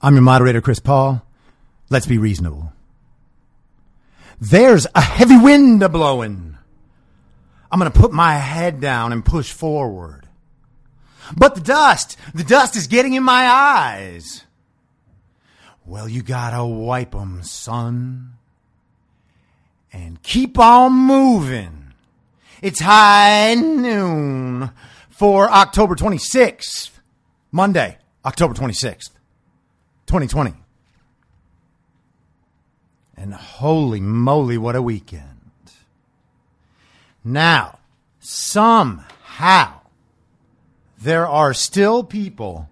I'm your moderator, Chris Paul. Let's be reasonable. There's a heavy wind a blowing. I'm going to put my head down and push forward. But the dust, the dust is getting in my eyes. Well, you gotta wipe 'em, son. And keep on moving. It's high noon for October 26th, Monday, October 26th, 2020. And holy moly, what a weekend. Now, somehow, there are still people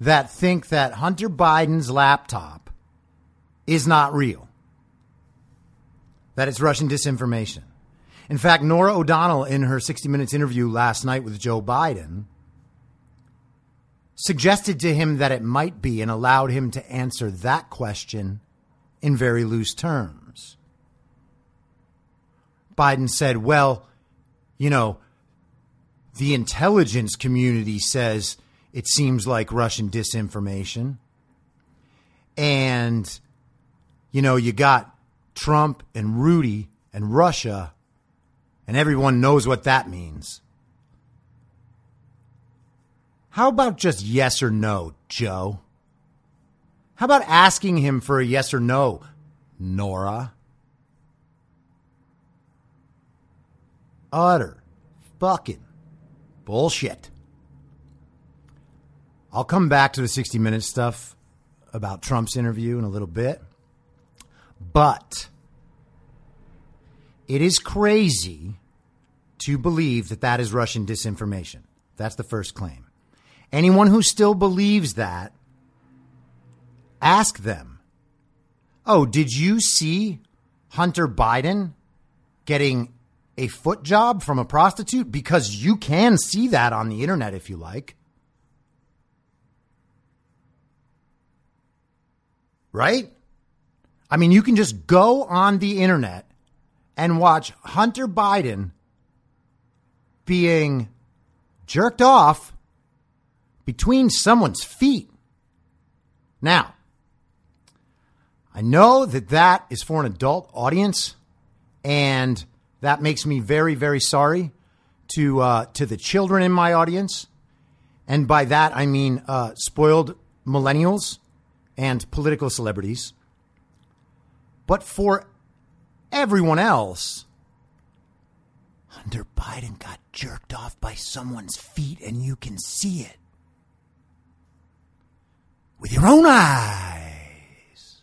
that think that Hunter Biden's laptop is not real, that it's Russian disinformation. In fact, Norah O'Donnell, in her 60 Minutes interview last night with Joe Biden, suggested to him that it might be and allowed him to answer that question in very loose terms. Biden said, well, you know, the intelligence community says it seems like Russian disinformation. And, you know, you got Trump and Rudy and Russia, and everyone knows what that means. How about just yes or no, Joe? How about asking him for a yes or no, Norah? Utter fucking bullshit. I'll come back to the 60 minute stuff about Trump's interview in a little bit. But it is crazy to believe that that is Russian disinformation. That's the first claim. Anyone who still believes that, ask them. Oh, did you see Hunter Biden getting a foot job from a prostitute? Because you can see that on the internet if you like. Right? I mean, you can just go on the internet and watch Hunter Biden being jerked off between someone's feet. Now, I know that that is for an adult audience, and that makes me very, very sorry to uh, to the children in my audience, and by that I mean uh, spoiled millennials and political celebrities. But for everyone else, Hunter Biden got jerked off by someone's feet, and you can see it with your own eyes.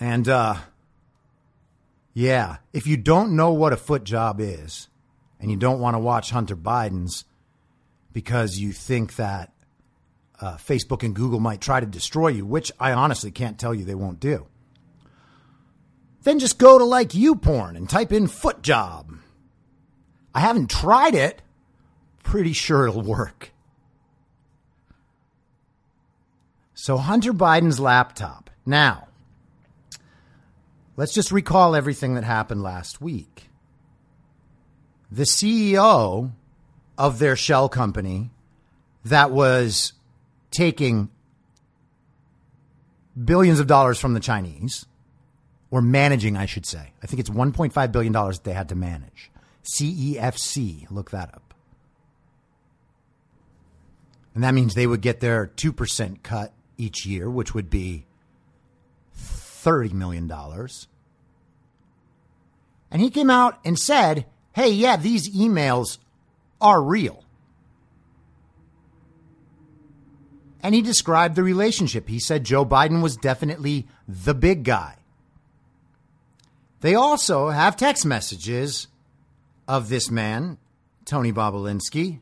And, uh, yeah, if you don't know what a foot job is, and you don't want to watch Hunter Biden's because you think that uh, Facebook and Google might try to destroy you, which I honestly can't tell you they won't do. Then just go to like YouPorn and type in foot job. I haven't tried it. Pretty sure it'll work. So, Hunter Biden's laptop. Now, let's just recall everything that happened last week. The CEO of their shell company that was taking billions of dollars from the Chinese, or managing, I should say. I think it's $1.5 billion that they had to manage. CEFC, look that up. And that means they would get their 2% cut each year, which would be $30 million. And he came out and said, hey, yeah, these emails are real. And he described the relationship. He said Joe Biden was definitely the big guy. They also have text messages of this man, Tony Bobulinski,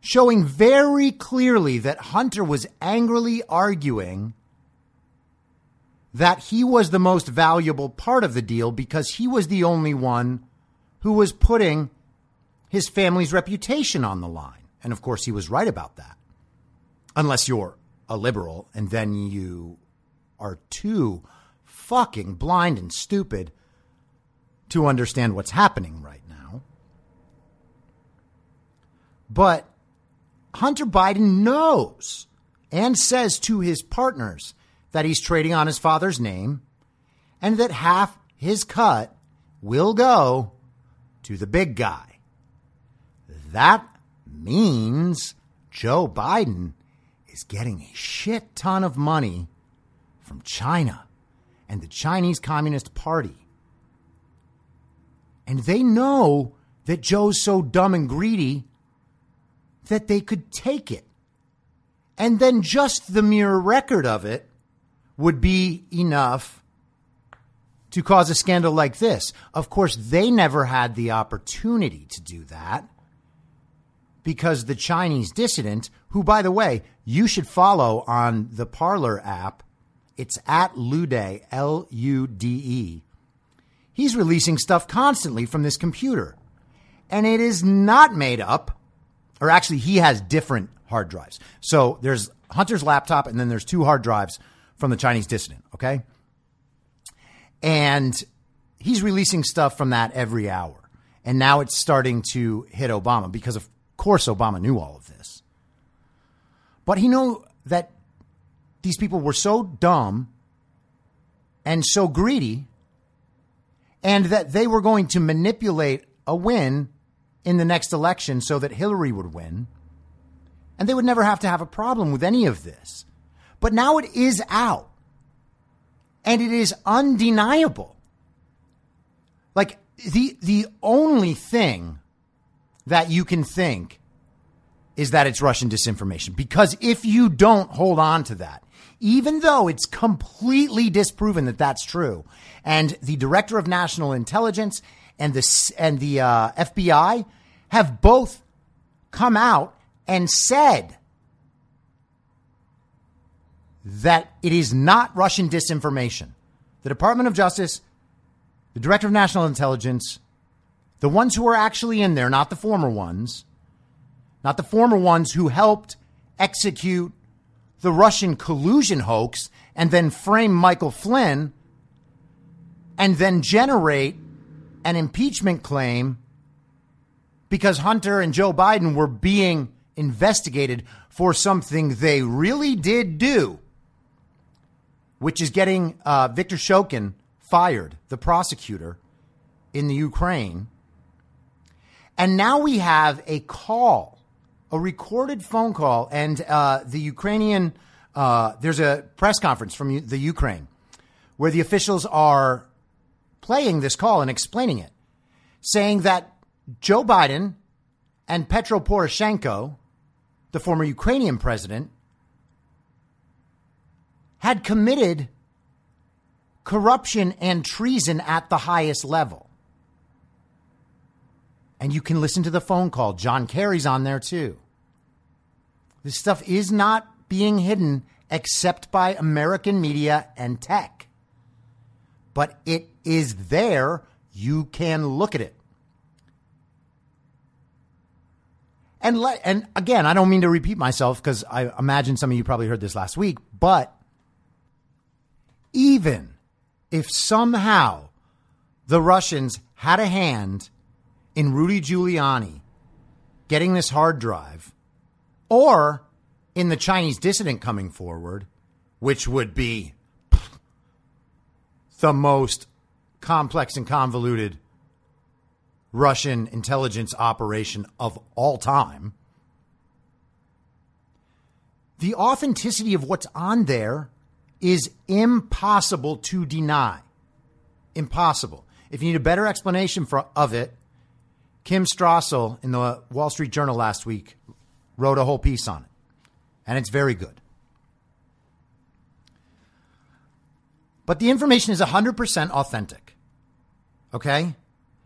showing very clearly that Hunter was angrily arguing that he was the most valuable part of the deal because he was the only one who was putting his family's reputation on the line. And of course, he was right about that. Unless you're a liberal and then you are too fucking blind and stupid to understand what's happening right now. But Hunter Biden knows and says to his partners that he's trading on his father's name and that half his cut will go to the big guy. That means Joe Biden is getting a shit ton of money from China and the Chinese Communist Party. And they know that Joe's so dumb and greedy that they could take it. And then just the mere record of it would be enough to cause a scandal like this. Of course, they never had the opportunity to do that because the Chinese dissident, who, by the way, you should follow on the Parler app, it's at Lude, L U D E. He's releasing stuff constantly from this computer. And it is not made up, or actually, he has different hard drives. So there's Hunter's laptop, and then there's two hard drives from the Chinese dissident, okay? And he's releasing stuff from that every hour. And now it's starting to hit Obama because, of course, Obama knew all of this. But he knew that these people were so dumb and so greedy, and that they were going to manipulate a win in the next election so that Hillary would win. And they would never have to have a problem with any of this. But now it is out. And it is undeniable. Like the the only thing that you can think is that it's Russian disinformation. Because if you don't hold on to that, even though it's completely disproven that that's true, and the director of national intelligence and the and the uh, FBI have both come out and said that it is not Russian disinformation. The Department of Justice, the Director of National Intelligence, the ones who are actually in there, not the former ones, not the former ones who helped execute the Russian collusion hoax and then frame Michael Flynn and then generate an impeachment claim because Hunter and Joe Biden were being investigated for something they really did do, which is getting uh, Victor Shokin fired, the prosecutor in the Ukraine. And now we have a call, a recorded phone call, and uh, the Ukrainian, uh, there's a press conference from the Ukraine where the officials are playing this call and explaining it, saying that Joe Biden and Petro Poroshenko, the former Ukrainian president, had committed corruption and treason at the highest level. And you can listen to the phone call. John Kerry's on there too. This stuff is not being hidden except by American media and tech. But it is there. You can look at it. And let, and again, I don't mean to repeat myself because I imagine some of you probably heard this last week, but even if somehow the Russians had a hand in Rudy Giuliani getting this hard drive or in the Chinese dissident coming forward, which would be the most complex and convoluted Russian intelligence operation of all time. The authenticity of what's on there is impossible to deny. Impossible. If you need a better explanation for, of it, Kim Strassel in the Wall Street Journal last week wrote a whole piece on it, and it's very good. But the information is 100% authentic. Okay?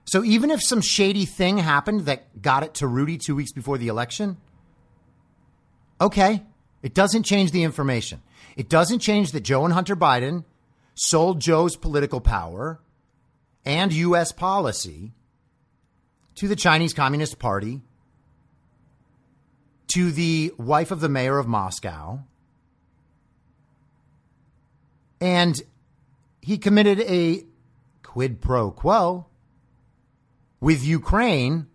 So even if some shady thing happened that got it to Rudy two weeks before the election, okay, it doesn't change the information. It doesn't change that Joe and Hunter Biden sold Joe's political power and U.S. policy to the Chinese Communist Party, to the wife of the mayor of Moscow, and he committed a quid pro quo with Ukraine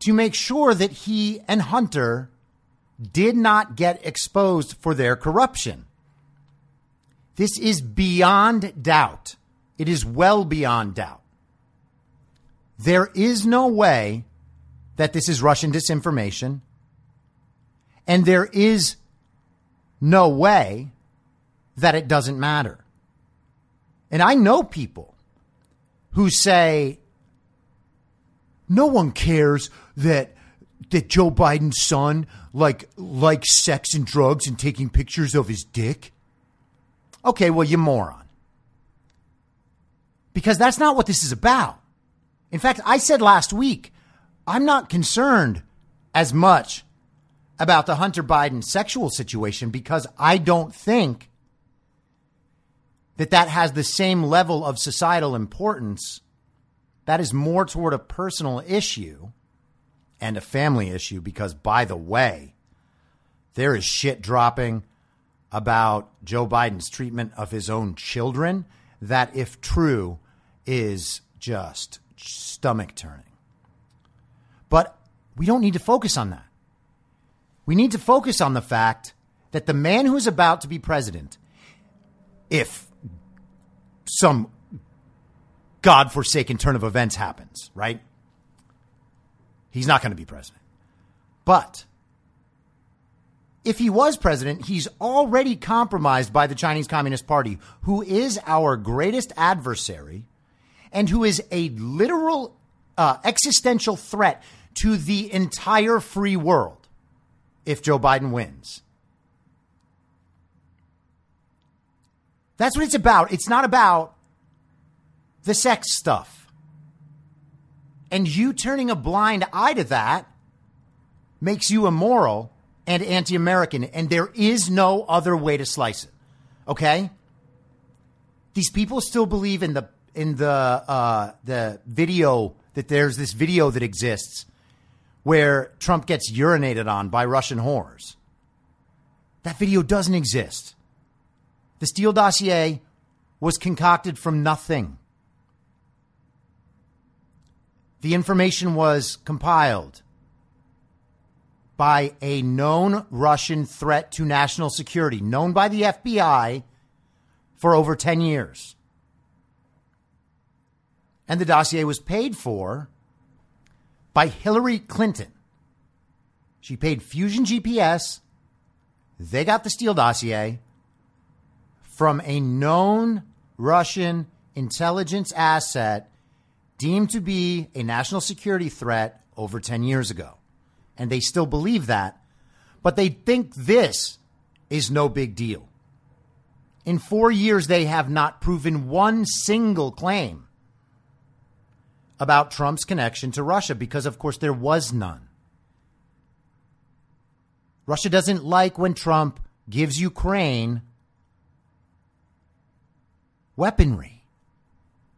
to make sure that he and Hunter did not get exposed for their corruption. This is beyond doubt. It is well beyond doubt. There is no way that this is Russian disinformation. And there is no way that it doesn't matter. And I know people who say no one cares that that Joe Biden's son like likes sex and drugs and taking pictures of his dick. Okay, well, you moron. Because that's not what this is about. In fact, I said last week, I'm not concerned as much about the Hunter Biden sexual situation because I don't think that that has the same level of societal importance that is more toward a personal issue and a family issue because, by the way, there is shit dropping about Joe Biden's treatment of his own children that, if true, is just stomach turning. But we don't need to focus on that. We need to focus on the fact that the man who is about to be president, if some godforsaken turn of events happens, right? He's not going to be president. But if he was president, he's already compromised by the Chinese Communist Party, who is our greatest adversary and who is a literal uh, existential threat to the entire free world. if Joe Biden wins. That's what it's about. It's not about the sex stuff. And you turning a blind eye to that makes you immoral and anti American. And there is no other way to slice it. Okay? These people still believe in the in the uh, the video that there's this video that exists where Trump gets urinated on by Russian whores. That video doesn't exist. The Steele dossier was concocted from nothing. The information was compiled by a known Russian threat to national security, known by the FBI for over 10 years. And the dossier was paid for by Hillary Clinton. She paid Fusion GPS. They got the Steele dossier from a known Russian intelligence asset deemed to be a national security threat over 10 years ago. And they still believe that, but they think this is no big deal. In four years, they have not proven one single claim about Trump's connection to Russia because, of course, there was none. Russia doesn't like when Trump gives Ukraine weaponry.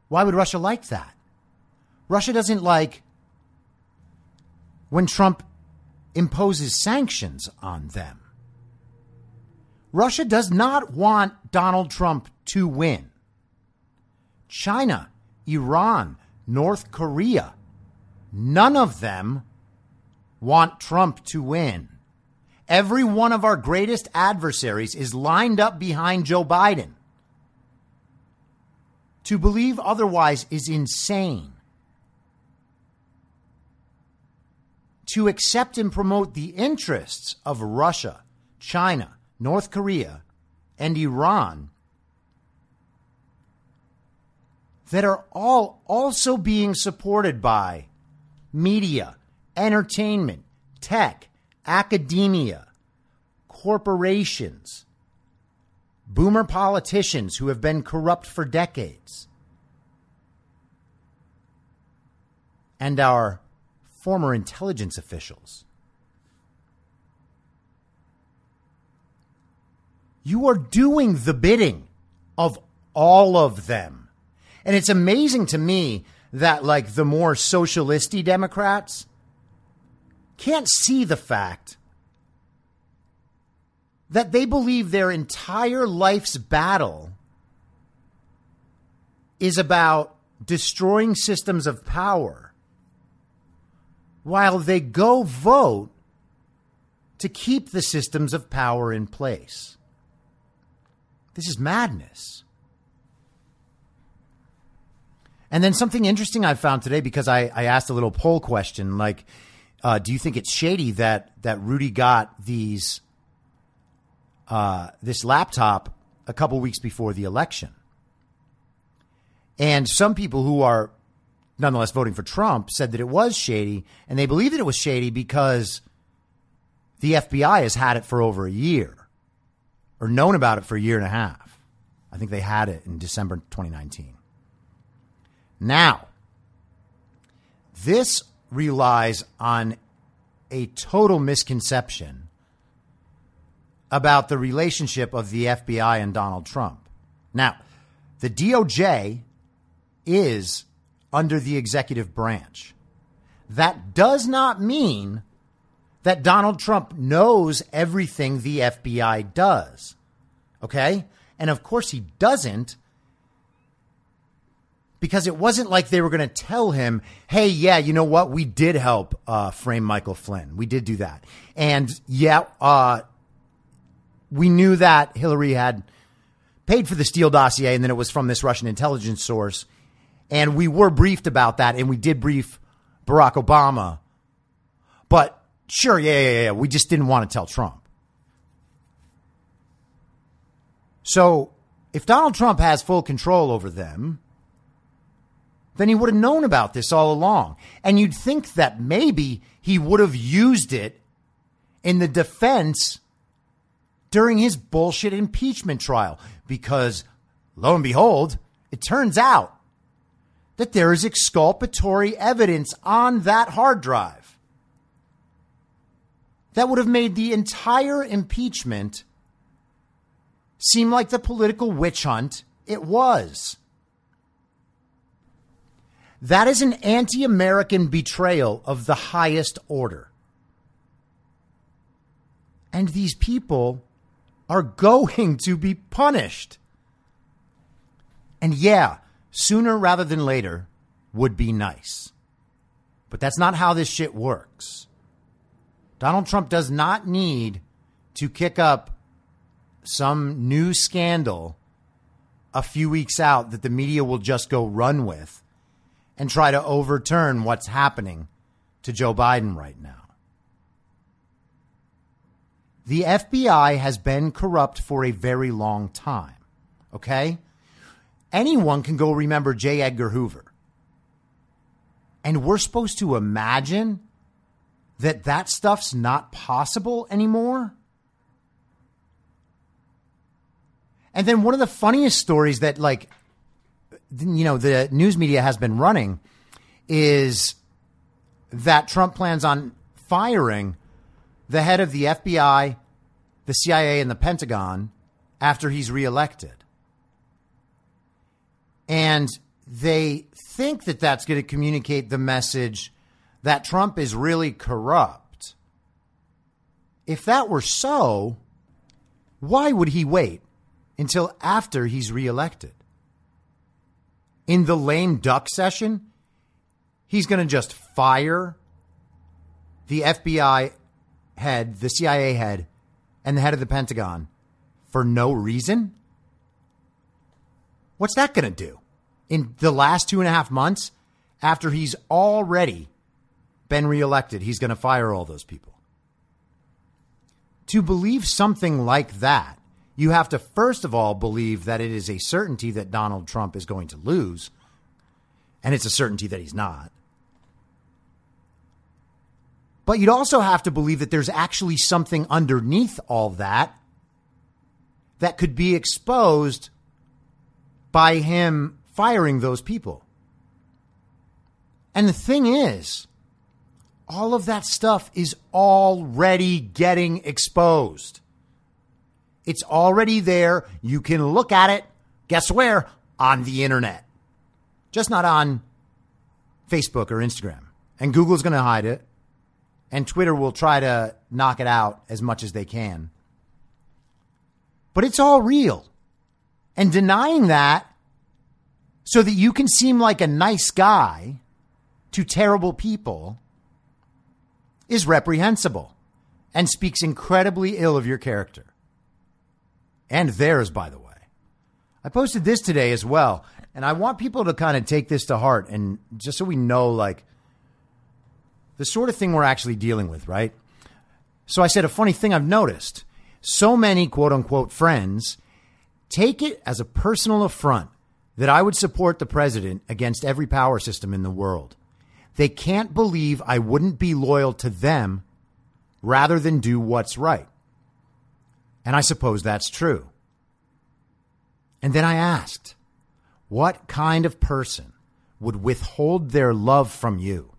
Why would Russia like that? Russia doesn't like when Trump imposes sanctions on them. Russia does not want Donald Trump to win. China, Iran, North Korea, none of them want Trump to win. Every one of our greatest adversaries is lined up behind Joe Biden. To believe otherwise is insane. To accept and promote the interests of Russia, China, North Korea, and Iran that are all also being supported by media, entertainment, tech, academia, corporations, boomer politicians who have been corrupt for decades, and our former intelligence officials. You are doing the bidding of all of them. And it's amazing to me that, like, the more socialisty Democrats can't see the fact that they believe their entire life's battle is about destroying systems of power while they go vote to keep the systems of power in place. This is madness. And then something interesting I found today because I, I asked a little poll question like, uh, do you think it's shady that that Rudy got these uh, this laptop a couple weeks before the election? And some people who are nonetheless voting for Trump said that it was shady, and they believe that it was shady because the FBI has had it for over a year or known about it for a year and a half. I think they had it in December 2019. Now, this relies on a total misconception about the relationship of the FBI and Donald Trump. Now, the DOJ is under the executive branch. That does not mean that Donald Trump knows everything the FBI does. Okay? And of course he doesn't because it wasn't like they were going to tell him, hey, yeah, you know what? We did help uh, frame Michael Flynn. We did do that. And yeah, uh, we knew that Hillary had paid for the Steele dossier and then it was from this Russian intelligence source. And we were briefed about that and we did brief Barack Obama. But sure, yeah, yeah, yeah. We just didn't want to tell Trump. So if Donald Trump has full control over them, then he would have known about this all along. And you'd think that maybe he would have used it in the defense during his bullshit impeachment trial because lo and behold, it turns out that there is exculpatory evidence on that hard drive that would have made the entire impeachment seem like the political witch hunt it was. That is an anti American betrayal of the highest order. And these people are going to be punished. And yeah, sooner rather than later would be nice. But that's not how this shit works. Donald Trump does not need to kick up some new scandal a few weeks out that the media will just go run with and try to overturn what's happening to Joe Biden right now. The FBI has been corrupt for a very long time. Okay? Anyone can go remember J. Edgar Hoover. And we're supposed to imagine that that stuff's not possible anymore? And then one of the funniest stories that, like, you know, the news media has been running is that Trump plans on firing the head of the FBI, the CIA, and the Pentagon after he's reelected. And they think that that's going to communicate the message that Trump is really corrupt. If that were so, why would he wait until after he's reelected? In the lame duck session, he's going to just fire the FBI head, the CIA head, and the head of the Pentagon for no reason? What's that going to do? In the last two and a half months, after he's already been reelected, he's going to fire all those people. To believe something like that, you have to first of all believe that it is a certainty that Donald Trump is going to lose, and it's a certainty that he's not. But you'd also have to believe that there's actually something underneath all that that could be exposed by him firing those people. And the thing is, all of that stuff is already getting exposed. It's already there. You can look at it. Guess where? On the internet. Just not on Facebook or Instagram. And Google's going to hide it. And Twitter will try to knock it out as much as they can. But it's all real. And denying that so that you can seem like a nice guy to terrible people is reprehensible and speaks incredibly ill of your character and theirs, by the way. I posted this today as well, and I want people to kind of take this to heart and just so we know, like, the sort of thing we're actually dealing with, right? So I said a funny thing I've noticed. So many quote unquote friends take it as a personal affront that I would support the president against every power system in the world. They can't believe I wouldn't be loyal to them rather than do what's right. And I suppose that's true. And then I asked, what kind of person would withhold their love from you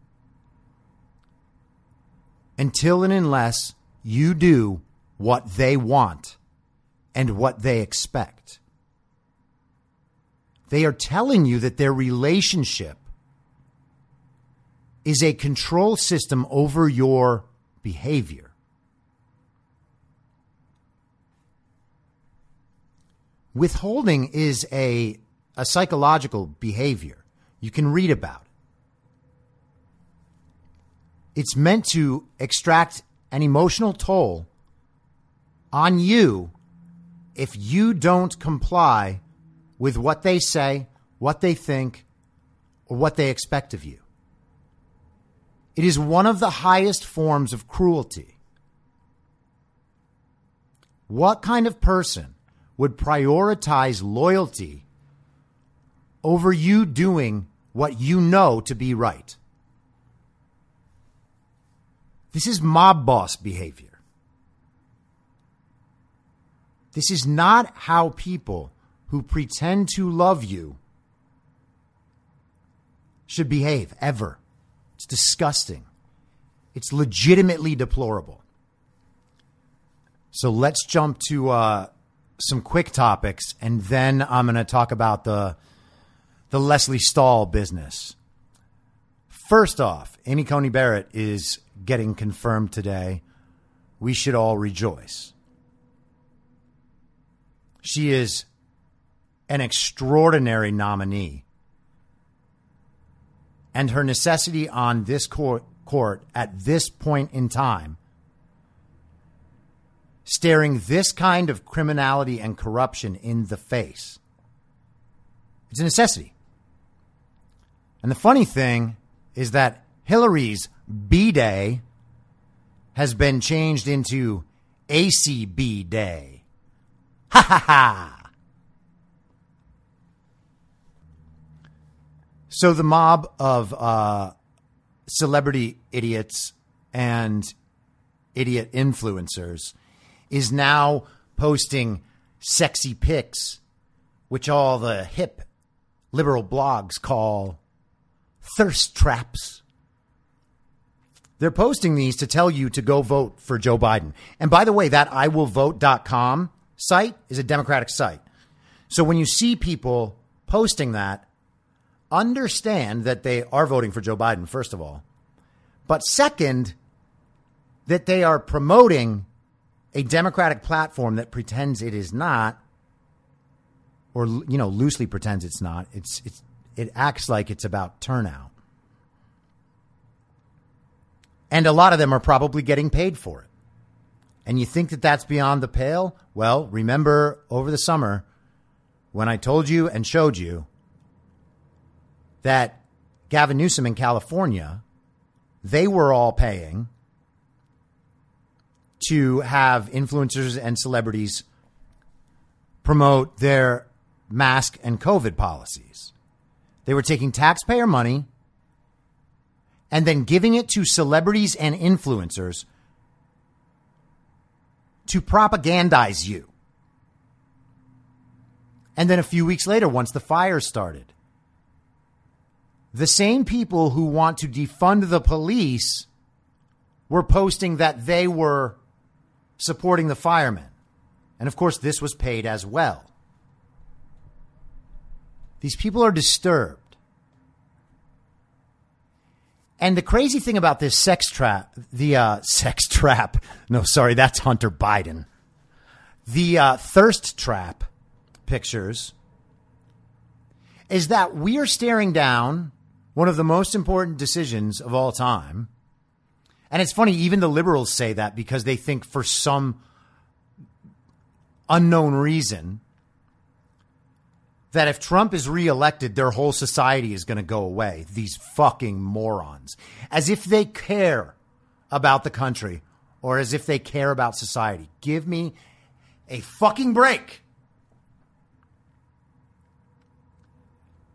until and unless you do what they want and what they expect? They are telling you that their relationship is a control system over your behavior. Withholding is a, a psychological behavior. You can read about it. It's meant to extract an emotional toll on you if you don't comply with what they say, what they think, or what they expect of you. It is one of the highest forms of cruelty. What kind of person would prioritize loyalty over you doing what you know to be right? This is mob boss behavior. This is not how people who pretend to love you should behave ever. It's disgusting. It's legitimately deplorable. So let's jump to uh, some quick topics, and then I'm going to talk about the the Lesley Stahl business. First off, Amy Coney Barrett is getting confirmed today. We should all rejoice. She is an extraordinary nominee. And her necessity on this court, court at this point in time, staring this kind of criminality and corruption in the face, it's a necessity. And the funny thing is that Hillary's B Day has been changed into ACB Day. Ha ha ha! So the mob of uh, celebrity idiots and idiot influencers is now posting sexy pics, which all the hip liberal blogs call thirst traps. They're posting these to tell you to go vote for Joe Biden. And by the way, that iwillvote.com site is a Democratic site. So when you see people posting that, understand that they are voting for Joe Biden, first of all. But second, that they are promoting a Democratic platform that pretends it is not, or you know, loosely pretends it's not. It's it's it acts like it's about turnout. And a lot of them are probably getting paid for it. And you think that that's beyond the pale? Well, remember over the summer when I told you and showed you that Gavin Newsom in California, they were all paying to have influencers and celebrities promote their mask and COVID policies. They were taking taxpayer money and then giving it to celebrities and influencers to propagandize you. And then a few weeks later, once the fire started, the same people who want to defund the police were posting that they were supporting the firemen. And of course, this was paid as well. These people are disturbed. And the crazy thing about this sex trap, the uh, sex trap, no, sorry, that's Hunter Biden. The uh, thirst trap pictures is that we are staring down one of the most important decisions of all time. And it's funny, even the liberals say that because they think for some unknown reason that if Trump is reelected, their whole society is going to go away. These fucking morons. As if they care about the country or as if they care about society. Give me a fucking break.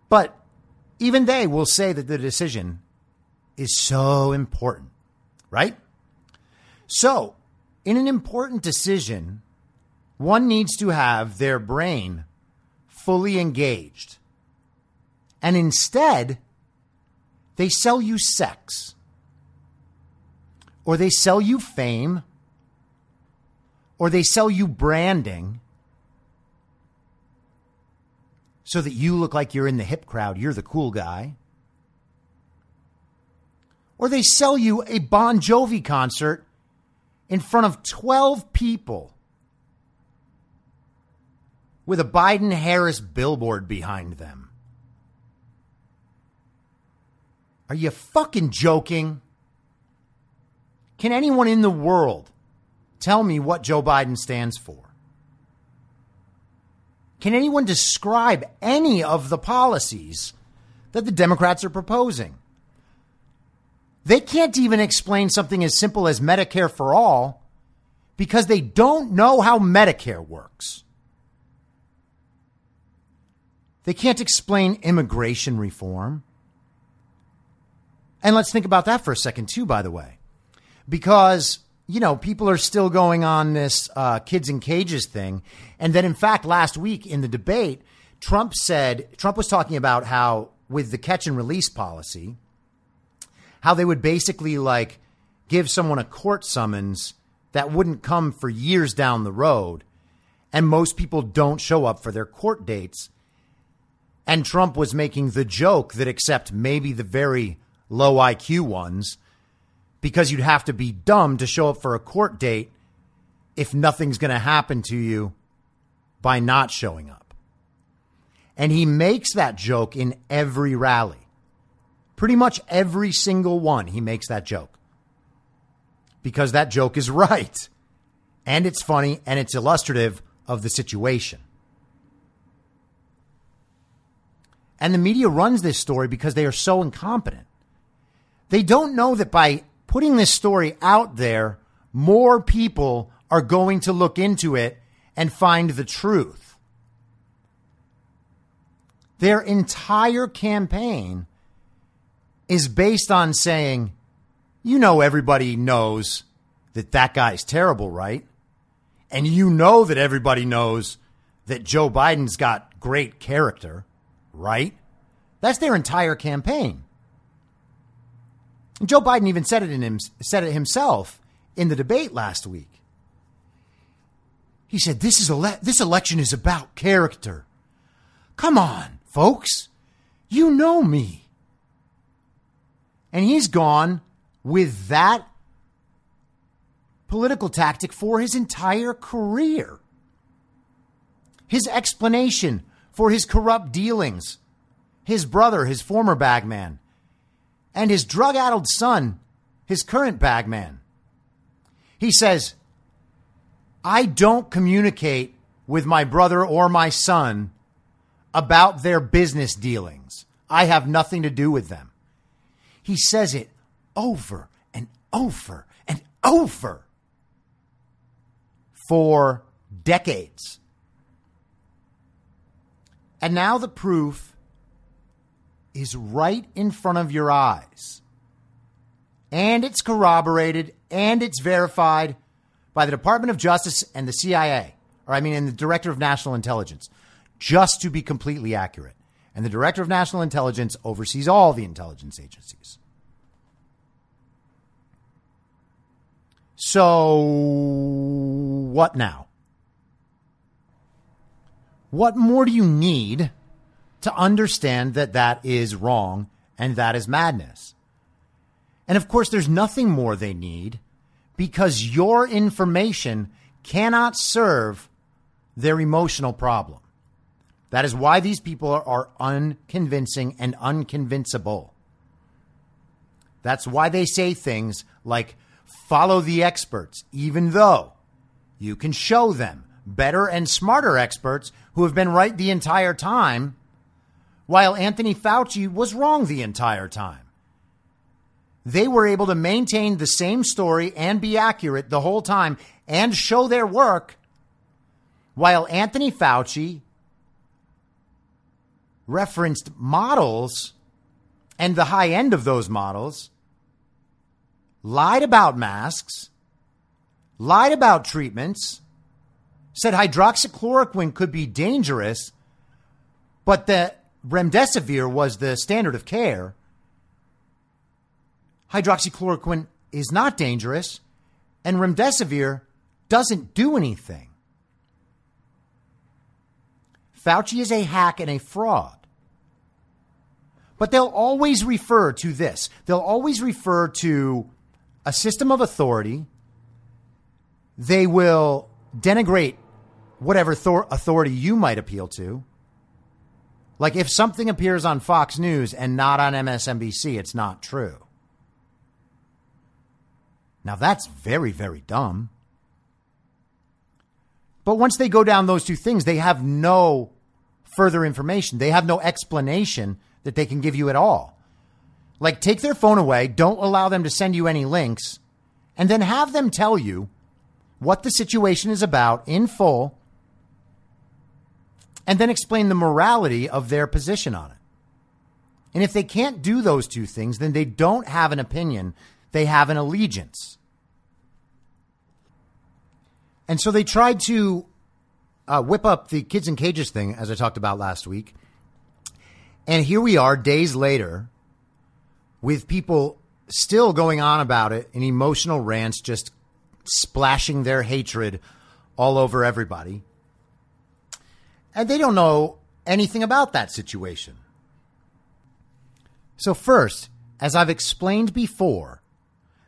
But even they will say that the decision is so important, right? So, in an important decision, one needs to have their brain fully engaged. And instead, they sell you sex, or they sell you fame, or they sell you branding so that you look like you're in the hip crowd, you're the cool guy. Or they sell you a Bon Jovi concert in front of 12 people with a Biden Harris billboard behind them. Are you fucking joking? Can anyone in the world tell me what Joe Biden stands for? Can anyone describe any of the policies that the Democrats are proposing? They can't even explain something as simple as Medicare for all because they don't know how Medicare works. They can't explain immigration reform. And let's think about that for a second, too, by the way. Because you know, people are still going on this uh, kids in cages thing. And then, in fact, last week in the debate, Trump said, Trump was talking about how, with the catch and release policy, how they would basically like give someone a court summons that wouldn't come for years down the road. And most people don't show up for their court dates. And Trump was making the joke that, except maybe the very low IQ ones, because you'd have to be dumb to show up for a court date if nothing's going to happen to you by not showing up. And he makes that joke in every rally. Pretty much every single one, he makes that joke. Because that joke is right. And it's funny and it's illustrative of the situation. And the media runs this story because they are so incompetent. They don't know that by putting this story out there, more people are going to look into it and find the truth. Their entire campaign is based on saying, you know, everybody knows that that guy's terrible, right? And you know that everybody knows that Joe Biden's got great character, right? That's their entire campaign. And Joe Biden even said it in him, said it himself in the debate last week. He said, "This is ele- this election is about character. Come on, folks, you know me." And he's gone with that political tactic for his entire career. His explanation for his corrupt dealings, his brother, his former bagman, and his drug addled son, his current bagman. He says, I don't communicate with my brother or my son about their business dealings. I have nothing to do with them. He says it over and over and over for decades. And now the proof is right in front of your eyes. And it's corroborated and it's verified by the Department of Justice and the CIA, or I mean, and the Director of National Intelligence, just to be completely accurate. And the Director of National Intelligence oversees all the intelligence agencies. So, what now? What more do you need to understand that that is wrong and that is madness. And of course, there's nothing more they need because your information cannot serve their emotional problem. That is why these people are, unconvincing and unconvincible. That's why they say things like follow the experts, even though you can show them better and smarter experts who have been right the entire time while Anthony Fauci was wrong the entire time. They were able to maintain the same story and be accurate the whole time and show their work, while Anthony Fauci referenced models and the high end of those models, lied about masks, lied about treatments, said hydroxychloroquine could be dangerous, but that remdesivir was the standard of care, hydroxychloroquine is not dangerous, and remdesivir doesn't do anything. Fauci is a hack and a fraud. But they'll always refer to this. They'll always refer to a system of authority. They will denigrate whatever authority you might appeal to. Like if something appears on Fox News and not on MSNBC, it's not true. Now that's very, very dumb. But once they go down those two things, they have no further information. They have no explanation that they can give you at all. Like take their phone away, don't allow them to send you any links, and then have them tell you what the situation is about in full and then explain the morality of their position on it. And if they can't do those two things, then they don't have an opinion, they have an allegiance. And so they tried to uh, whip up the kids in cages thing, as I talked about last week. And here we are, days later, with people still going on about it in emotional rants, just splashing their hatred all over everybody. And they don't know anything about that situation. So, first, as I've explained before,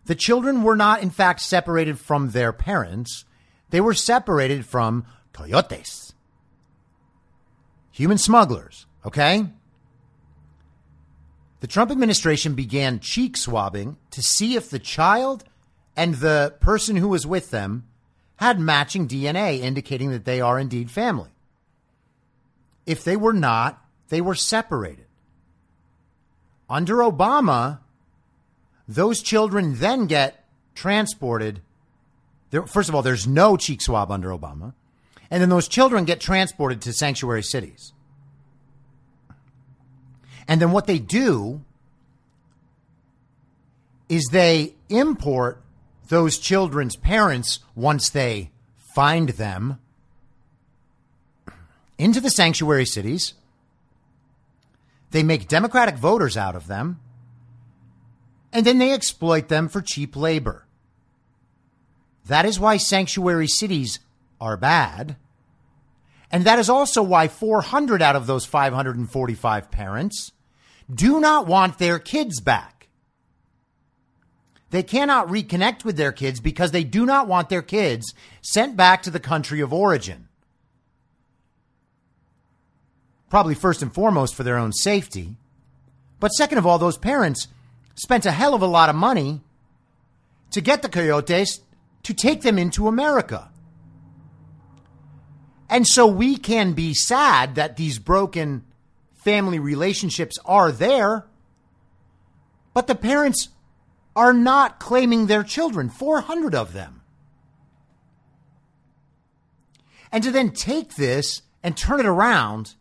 the children were not, in fact, separated from their parents. They were separated from coyotes, human smugglers, okay? The Trump administration began cheek swabbing to see if the child and the person who was with them had matching DNA indicating that they are indeed family. If they were not, they were separated. Under Obama, those children then get transported. There, first of all, there's no cheek swab under Obama. And then those children get transported to sanctuary cities. And then what they do is they import those children's parents once they find them into the sanctuary cities. They make Democratic voters out of them. And then they exploit them for cheap labor. That is why sanctuary cities are bad. And that is also why 400 out of those 545 parents do not want their kids back. They cannot reconnect with their kids because they do not want their kids sent back to the country of origin. Probably first and foremost for their own safety. But second of all, those parents spent a hell of a lot of money to get the coyotes to take them into America. And so we can be sad that these broken family relationships are there, but the parents are not claiming their children, 400 of them. And to then take this and turn it around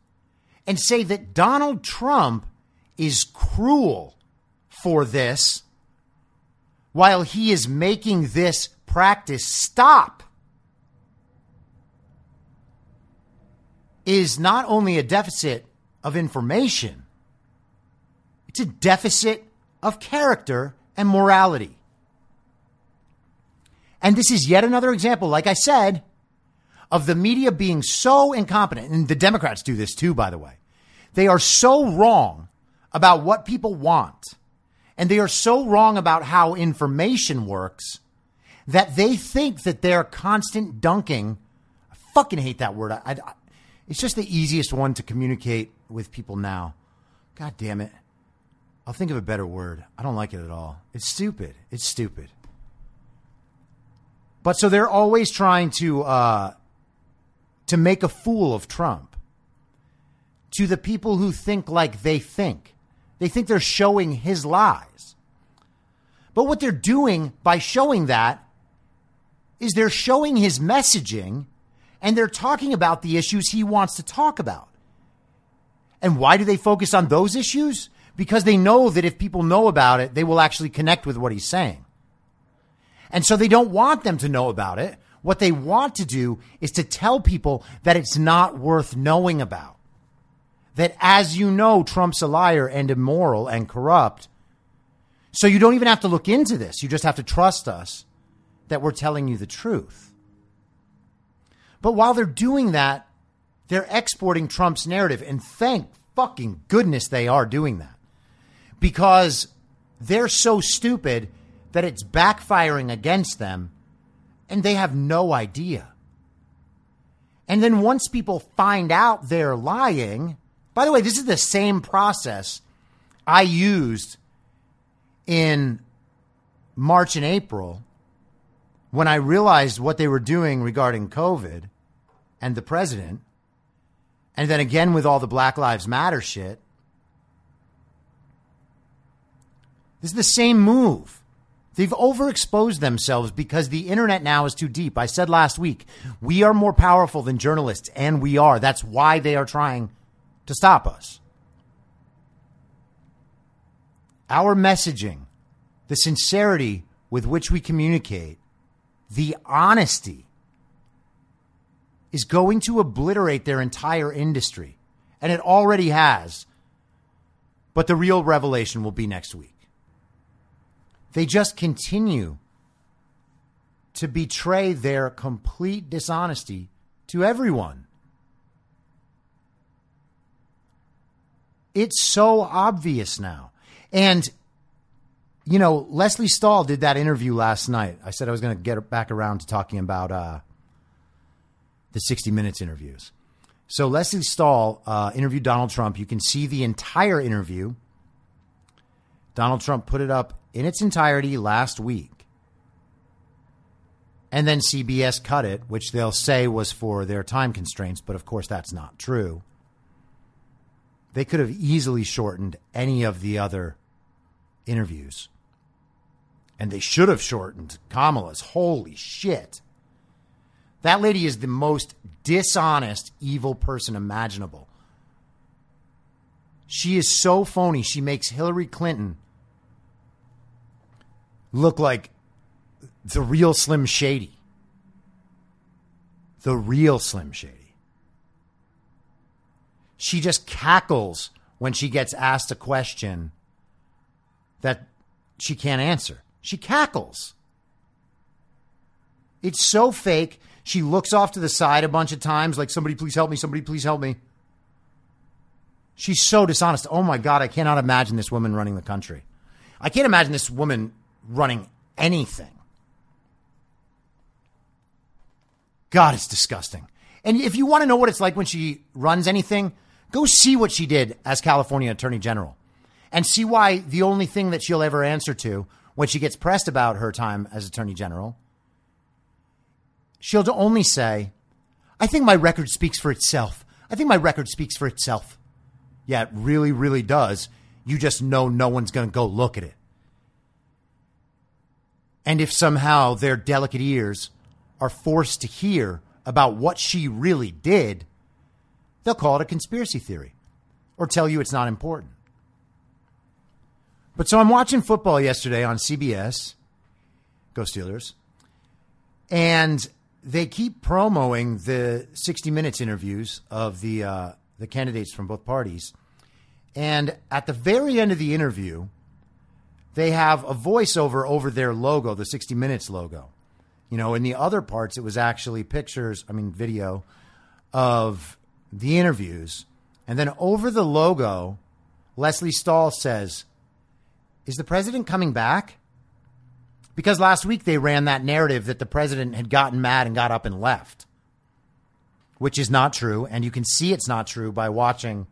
and say that Donald Trump is cruel for this while he is making this practice stop is not only a deficit of information, it's a deficit of character and morality. And this is yet another example, like I said, of the media being so incompetent. And the Democrats do this too, by the way. They are so wrong about what people want. And they are so wrong about how information works that they think that their constant dunking, I fucking hate that word. I, I, it's just the easiest one to communicate with people now. God damn it. I'll think of a better word. I don't like it at all. It's stupid. It's stupid. But so they're always trying to uh, to make a fool of Trump. To the people who think like they think, they think they're showing his lies. But what they're doing by showing that is they're showing his messaging and they're talking about the issues he wants to talk about. And why do they focus on those issues? Because they know that if people know about it, they will actually connect with what he's saying. And so they don't want them to know about it. What they want to do is to tell people that it's not worth knowing about. That as you know, Trump's a liar and immoral and corrupt. So you don't even have to look into this. You just have to trust us that we're telling you the truth. But while they're doing that, they're exporting Trump's narrative. And thank fucking goodness they are doing that because they're so stupid that it's backfiring against them and they have no idea. And then once people find out they're lying, by the way, this is the same process I used in March and April when I realized what they were doing regarding COVID and the president, and then again with all the Black Lives Matter shit, this is the same move. They've overexposed themselves because the internet now is too deep. I said last week, we are more powerful than journalists, and we are. That's why they are trying to stop us. Our messaging, the sincerity with which we communicate, the honesty is going to obliterate their entire industry. And it already has. But the real revelation will be next week. They just continue to betray their complete dishonesty to everyone. It's so obvious now. And, you know, Leslie Stahl did that interview last night. I said I was going to get back around to talking about uh, the 60 Minutes interviews. So Leslie Stahl uh, interviewed Donald Trump. You can see the entire interview. Donald Trump put it up in its entirety last week. And then CBS cut it, which they'll say was for their time constraints, but of course that's not true. They could have easily shortened any of the other interviews. And they should have shortened Kamala's. Holy shit. That lady is the most dishonest, evil person imaginable. She is so phony. She makes Hillary Clinton look like the real Slim Shady. The real Slim Shady. She just cackles when she gets asked a question that she can't answer. She cackles. It's so fake. She looks off to the side a bunch of times, like, somebody please help me, somebody please help me. She's so dishonest. Oh my God, I cannot imagine this woman running the country. I can't imagine this woman running anything. God, it's disgusting. And if you want to know what it's like when she runs anything, go see what she did as California Attorney General and see why the only thing that she'll ever answer to when she gets pressed about her time as Attorney General, she'll only say, I think my record speaks for itself. I think my record speaks for itself. Yeah, it really, really does. You just know no one's going to go look at it. And if somehow their delicate ears are forced to hear about what she really did, they'll call it a conspiracy theory or tell you it's not important. But so I'm watching football yesterday on CBS, Go Steelers, and they keep promoting the 60 Minutes interviews of the uh, the candidates from both parties. And at the very end of the interview, they have a voiceover over their logo, the 60 Minutes logo. You know, in the other parts, it was actually pictures, I mean, video of the interviews. And then over the logo, Leslie Stahl says, Is the president coming back? Because last week they ran that narrative that the president had gotten mad and got up and left, which is not true. And you can see it's not true by watching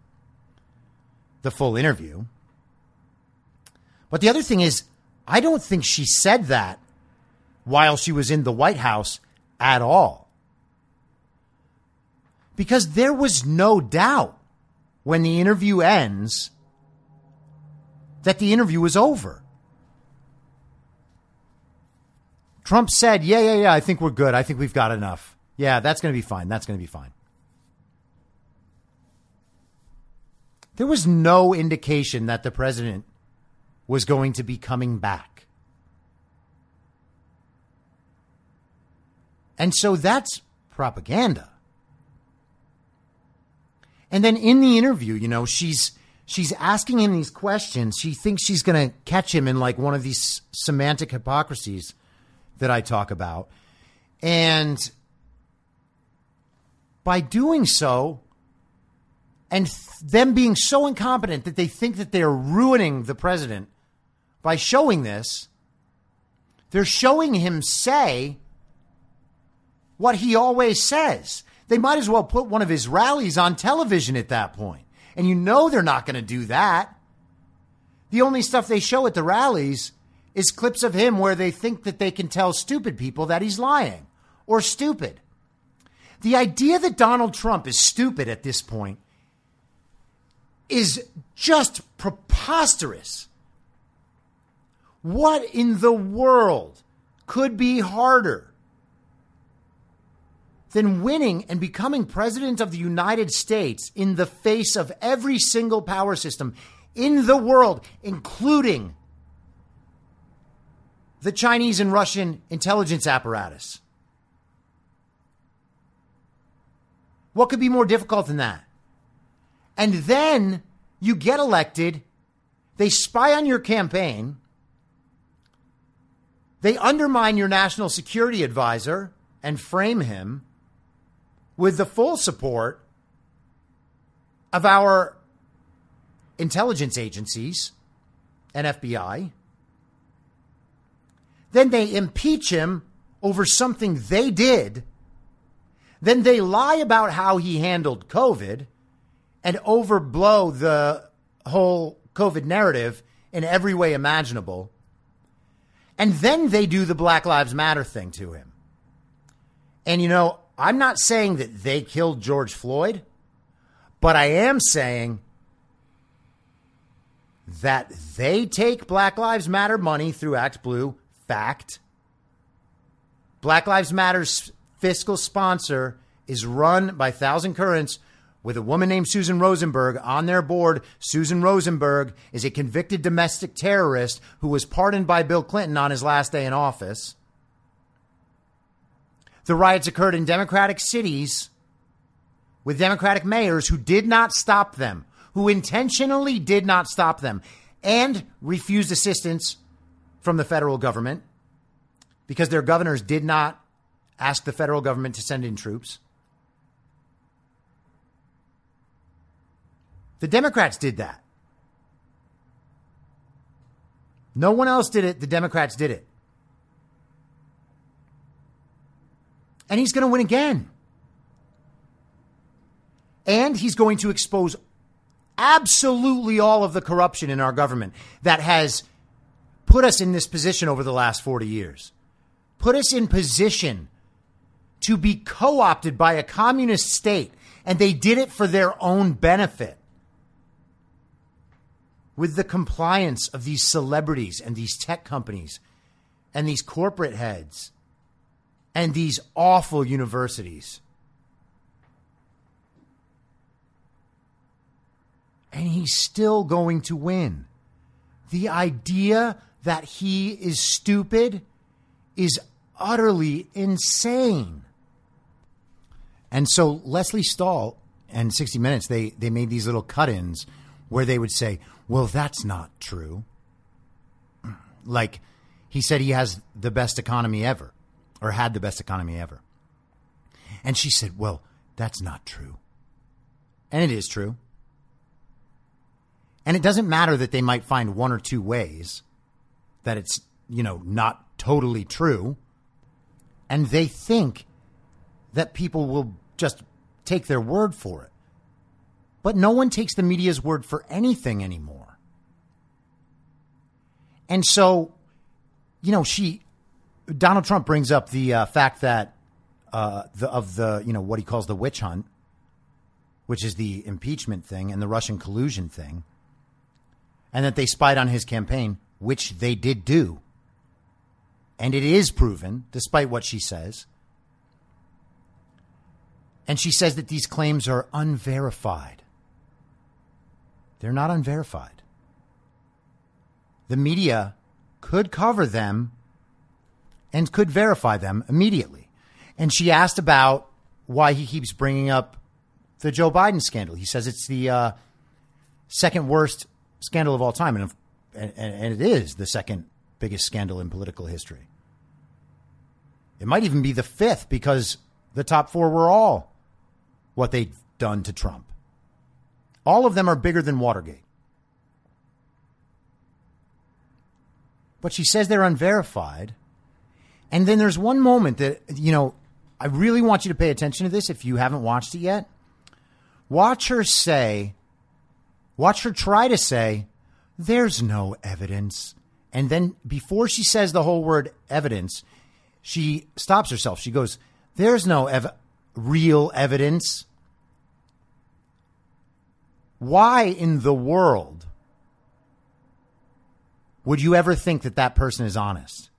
the full interview. But the other thing is, I don't think she said that while she was in the White House at all. Because there was no doubt when the interview ends that the interview was over. Trump said, Yeah, yeah, yeah, I think we're good. I think we've got enough. Yeah, that's going to be fine. That's going to be fine. There was no indication that the president was going to be coming back. And so that's propaganda. And then in the interview, you know, she's she's asking him these questions. She thinks she's going to catch him in like one of these semantic hypocrisies that I talk about. And by doing so, and th- them being so incompetent that they think that they're ruining the president by showing this, they're showing him say what he always says. They might as well put one of his rallies on television at that point. And you know they're not going to do that. The only stuff they show at the rallies is clips of him where they think that they can tell stupid people that he's lying or stupid. The idea that Donald Trump is stupid at this point is just preposterous. What in the world could be harder than winning and becoming president of the United States in the face of every single power system in the world, including the Chinese and Russian intelligence apparatus? What could be more difficult than that? And then you get elected, they spy on your campaign, they undermine your national security advisor and frame him with the full support of our intelligence agencies and FBI. Then they impeach him over something they did. Then they lie about how he handled COVID and overblow the whole COVID narrative in every way imaginable. And then they do the Black Lives Matter thing to him. And you know, I'm not saying that they killed George Floyd, but I am saying that they take Black Lives Matter money through Act Blue. Fact. Black Lives Matter's fiscal sponsor is run by Thousand Currents with a woman named Susan Rosenberg on their board. Susan Rosenberg is a convicted domestic terrorist who was pardoned by Bill Clinton on his last day in office. The riots occurred in Democratic cities with Democratic mayors who did not stop them, who intentionally did not stop them, and refused assistance from the federal government because their governors did not ask the federal government to send in troops. The Democrats did that. No one else did it. The Democrats did it. And he's going to win again. And he's going to expose absolutely all of the corruption in our government that has put us in this position over the last 40 years. Put us in position to be co opted by a communist state, and they did it for their own benefit. With the compliance of these celebrities and these tech companies and these corporate heads and these awful universities. And he's still going to win. The idea that he is stupid is utterly insane. And so Leslie Stahl and 60 Minutes, they, they made these little cut ins where they would say, well, that's not true. Like he said he has the best economy ever or had the best economy ever. And she said, Well, that's not true. And it is true. And it doesn't matter that they might find one or two ways that it's, you know, not totally true. And they think that people will just take their word for it. But no one takes the media's word for anything anymore. And so, you know, she Donald Trump brings up the uh, fact that uh, the, of the you know what he calls the witch hunt, which is the impeachment thing and the Russian collusion thing, and that they spied on his campaign, which they did do, and it is proven, despite what she says. And she says that these claims are unverified. They're not unverified. The media could cover them and could verify them immediately. And she asked about why he keeps bringing up the Joe Biden scandal. He says it's the uh, second worst scandal of all time, and, and, and it is the second biggest scandal in political history. It might even be the fifth because the top four were all what they've done to Trump. All of them are bigger than Watergate. But she says they're unverified and then there's one moment that, you know, I really want you to pay attention to this if you haven't watched it yet. Watch her say, watch her try to say, there's no evidence. And then before she says the whole word evidence, she stops herself. She goes, there's no ev- real evidence. Why in the world would you ever think that that person is honest?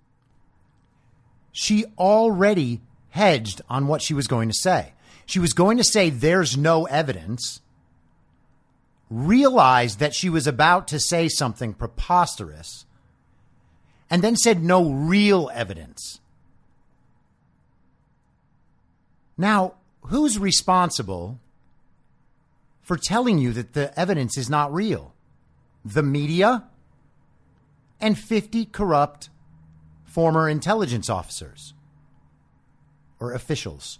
She already hedged on what she was going to say. She was going to say, There's no evidence, realized that she was about to say something preposterous, and then said, No real evidence. Now, who's responsible for telling you that the evidence is not real? The media and 50 corrupt former intelligence officers or officials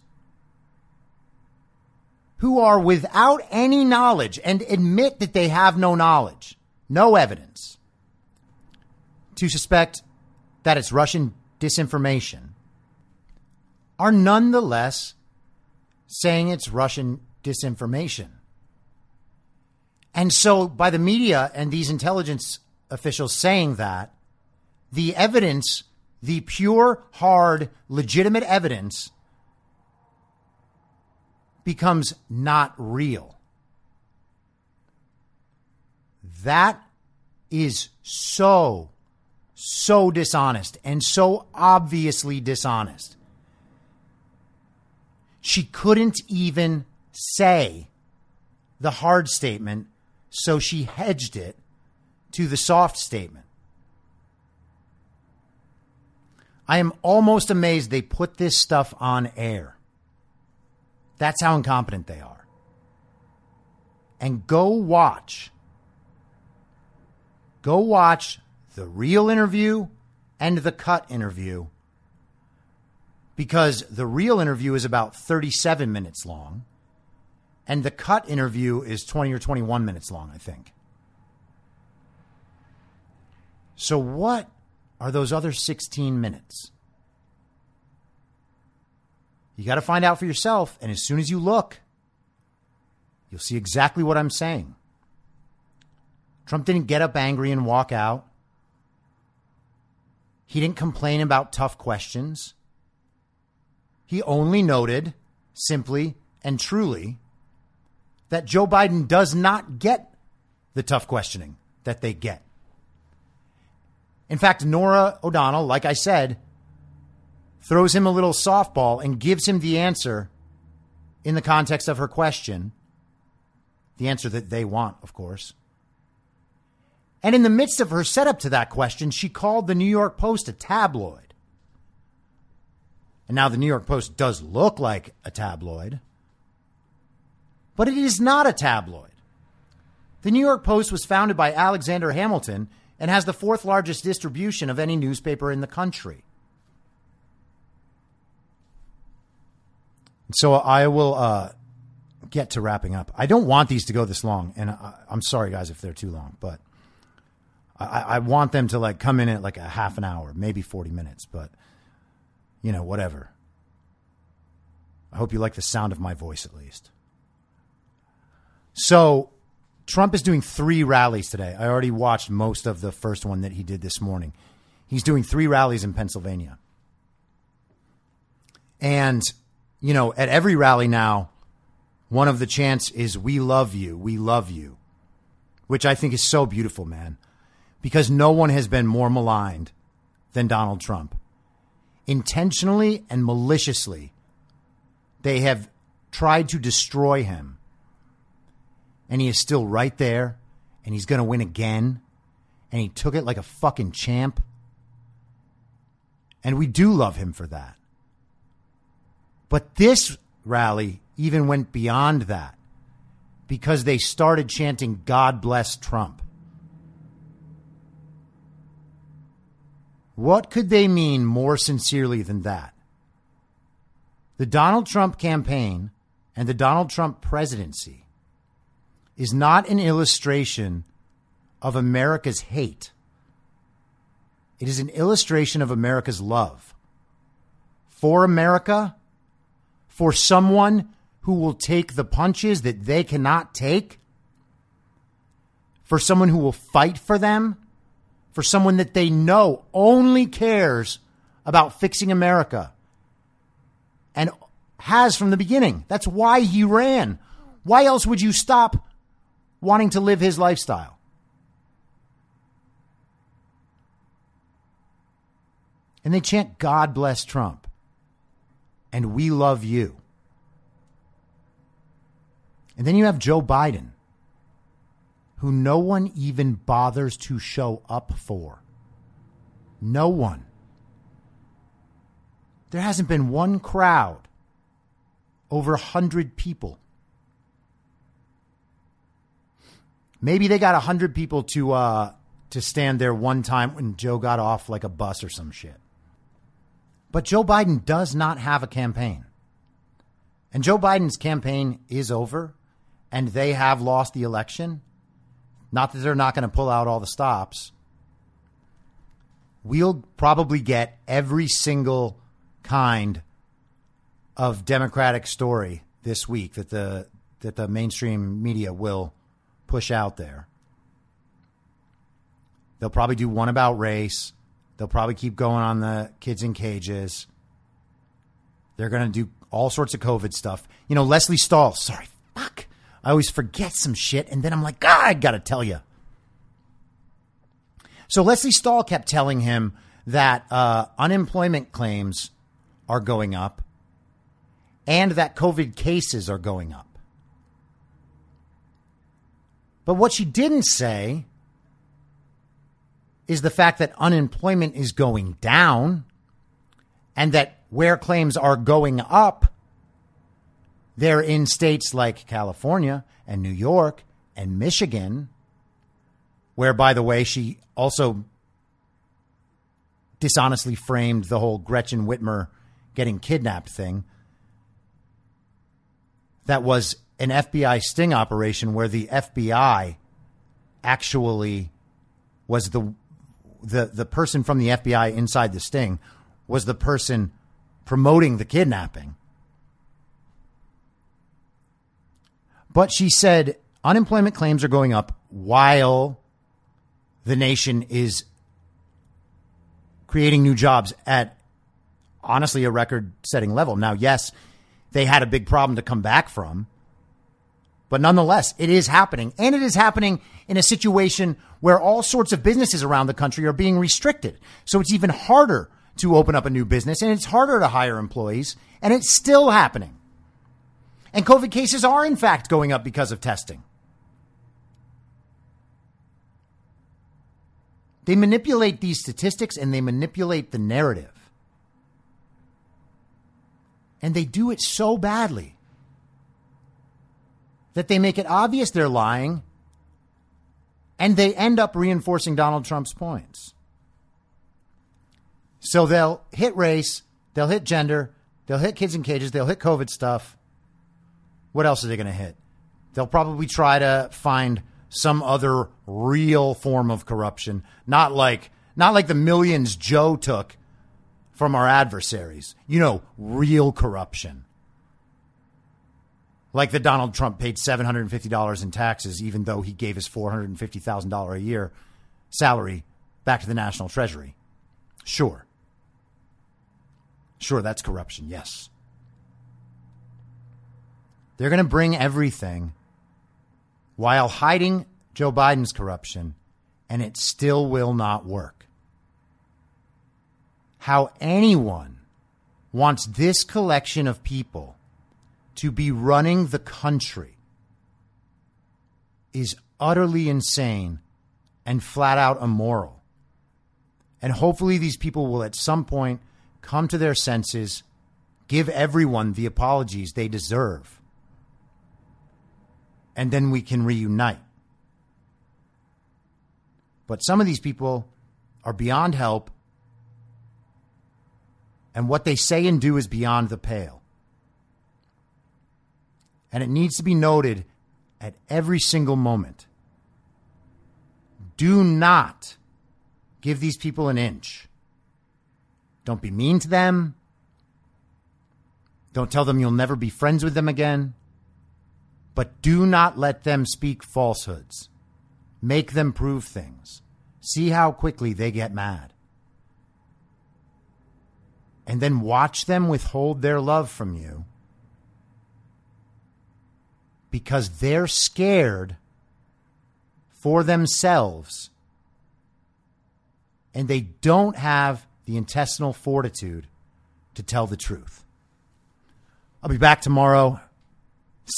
who are without any knowledge and admit that they have no knowledge, no evidence to suspect that it's Russian disinformation, are nonetheless saying it's Russian disinformation. And so, by the media and these intelligence officials saying that, the evidence, the pure, hard, legitimate evidence, becomes not real. That is so, so dishonest and so obviously dishonest. She couldn't even say the hard statement, so she hedged it to the soft statement. I am almost amazed they put this stuff on air. That's how incompetent they are. And go watch. Go watch the real interview and the cut interview because the real interview is about 37 minutes long and the cut interview is 20 or 21 minutes long, I think. So, what are those other 16 minutes? You got to find out for yourself. And as soon as you look, you'll see exactly what I'm saying. Trump didn't get up angry and walk out. He didn't complain about tough questions. He only noted simply and truly that Joe Biden does not get the tough questioning that they get. In fact, Norah O'Donnell, like I said, throws him a little softball and gives him the answer in the context of her question. The answer that they want, of course. And in the midst of her setup to that question, she called the New York Post a tabloid. And now the New York Post does look like a tabloid, but it is not a tabloid. The New York Post was founded by Alexander Hamilton and has the fourth largest distribution of any newspaper in the country. So I will uh, get to wrapping up. I don't want these to go this long, and I, am sorry, guys, if they're too long, but I, I, want them to like come in at like a half an hour, maybe 40 minutes, but you know, whatever. I hope you like the sound of my voice at least. So, Trump is doing three rallies today. I already watched most of the first one that he did this morning. He's doing three rallies in Pennsylvania. And you know, at every rally now, one of the chants is, We love you, we love you, which I think is so beautiful, man, because no one has been more maligned than Donald Trump. Intentionally and maliciously, they have tried to destroy him. And he is still right there, and he's going to win again. And he took it like a fucking champ. And we do love him for that. But this rally even went beyond that because they started chanting, God bless Trump. What could they mean more sincerely than that? The Donald Trump campaign and the Donald Trump presidency is not an illustration of America's hate. It is an illustration of America's love for America for someone who will take the punches that they cannot take, for someone who will fight for them, for someone that they know only cares about fixing America and has from the beginning. That's why he ran. Why else would you stop wanting to live his lifestyle? And they chant, God bless Trump and we love you. And then you have Joe Biden, who no one even bothers to show up for. No one. There hasn't been one crowd over 100 people. Maybe they got 100 people to uh, to stand there one time when Joe got off like a bus or some shit. But Joe Biden does not have a campaign. And Joe Biden's campaign is over and they have lost the election. Not that they're not going to pull out all the stops. We'll probably get every single kind of Democratic story this week that the that the mainstream media will push out there. They'll probably do one about race. They'll probably keep going on the kids in cages. They're going to do all sorts of COVID stuff. You know, Leslie Stahl, sorry, fuck. I always forget some shit, and then I'm like, God, I got to tell you. So Leslie Stahl kept telling him that uh, unemployment claims are going up and that COVID cases are going up. But what she didn't say is the fact that unemployment is going down and that where claims are going up, they're in states like California and New York and Michigan, where, by the way, she also dishonestly framed the whole Gretchen Whitmer getting kidnapped thing. That was an FBI sting operation where the FBI actually was the the the person from the FBI inside the sting was the person promoting the kidnapping. But she said unemployment claims are going up while the nation is creating new jobs at honestly a record setting level. Now, yes, they had a big problem to come back from but nonetheless, it is happening. And it is happening in a situation where all sorts of businesses around the country are being restricted. So it's even harder to open up a new business and it's harder to hire employees. And it's still happening. And COVID cases are, in fact, going up because of testing. They manipulate these statistics and they manipulate the narrative. And they do it so badly that they make it obvious they're lying and they end up reinforcing Donald Trump's points. So they'll hit race, they'll hit gender, they'll hit kids in cages, they'll hit COVID stuff. What else are they going to hit? They'll probably try to find some other real form of corruption, not like not like the millions Joe took from our adversaries. You know, real corruption like that Donald Trump paid $750 in taxes, even though he gave his $450,000 a year salary back to the national treasury. Sure. Sure, that's corruption, yes. They're going to bring everything while hiding Joe Biden's corruption, and it still will not work. How anyone wants this collection of people to be running the country is utterly insane and flat out immoral. And hopefully, these people will at some point come to their senses, give everyone the apologies they deserve, and then we can reunite. But some of these people are beyond help, and what they say and do is beyond the pale. And it needs to be noted at every single moment. Do not give these people an inch. Don't be mean to them. Don't tell them you'll never be friends with them again. But do not let them speak falsehoods. Make them prove things. See how quickly they get mad. And then watch them withhold their love from you because they're scared for themselves and they don't have the intestinal fortitude to tell the truth. I'll be back tomorrow,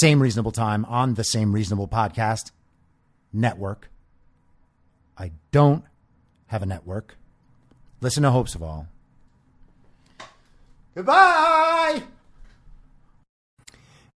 same reasonable time on the same reasonable podcast network. I don't have a network. Listen to Hopes of All. Goodbye.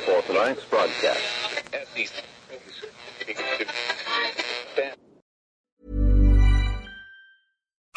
For tonight's broadcast.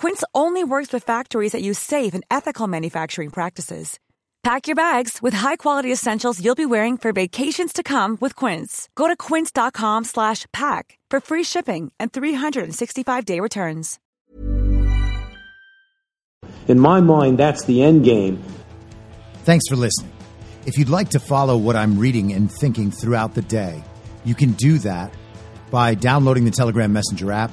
Quince only works with factories that use safe and ethical manufacturing practices. Pack your bags with high-quality essentials you'll be wearing for vacations to come with Quince. Go to quince.com/pack for free shipping and 365-day returns. In my mind, that's the end game. Thanks for listening. If you'd like to follow what I'm reading and thinking throughout the day, you can do that by downloading the Telegram Messenger app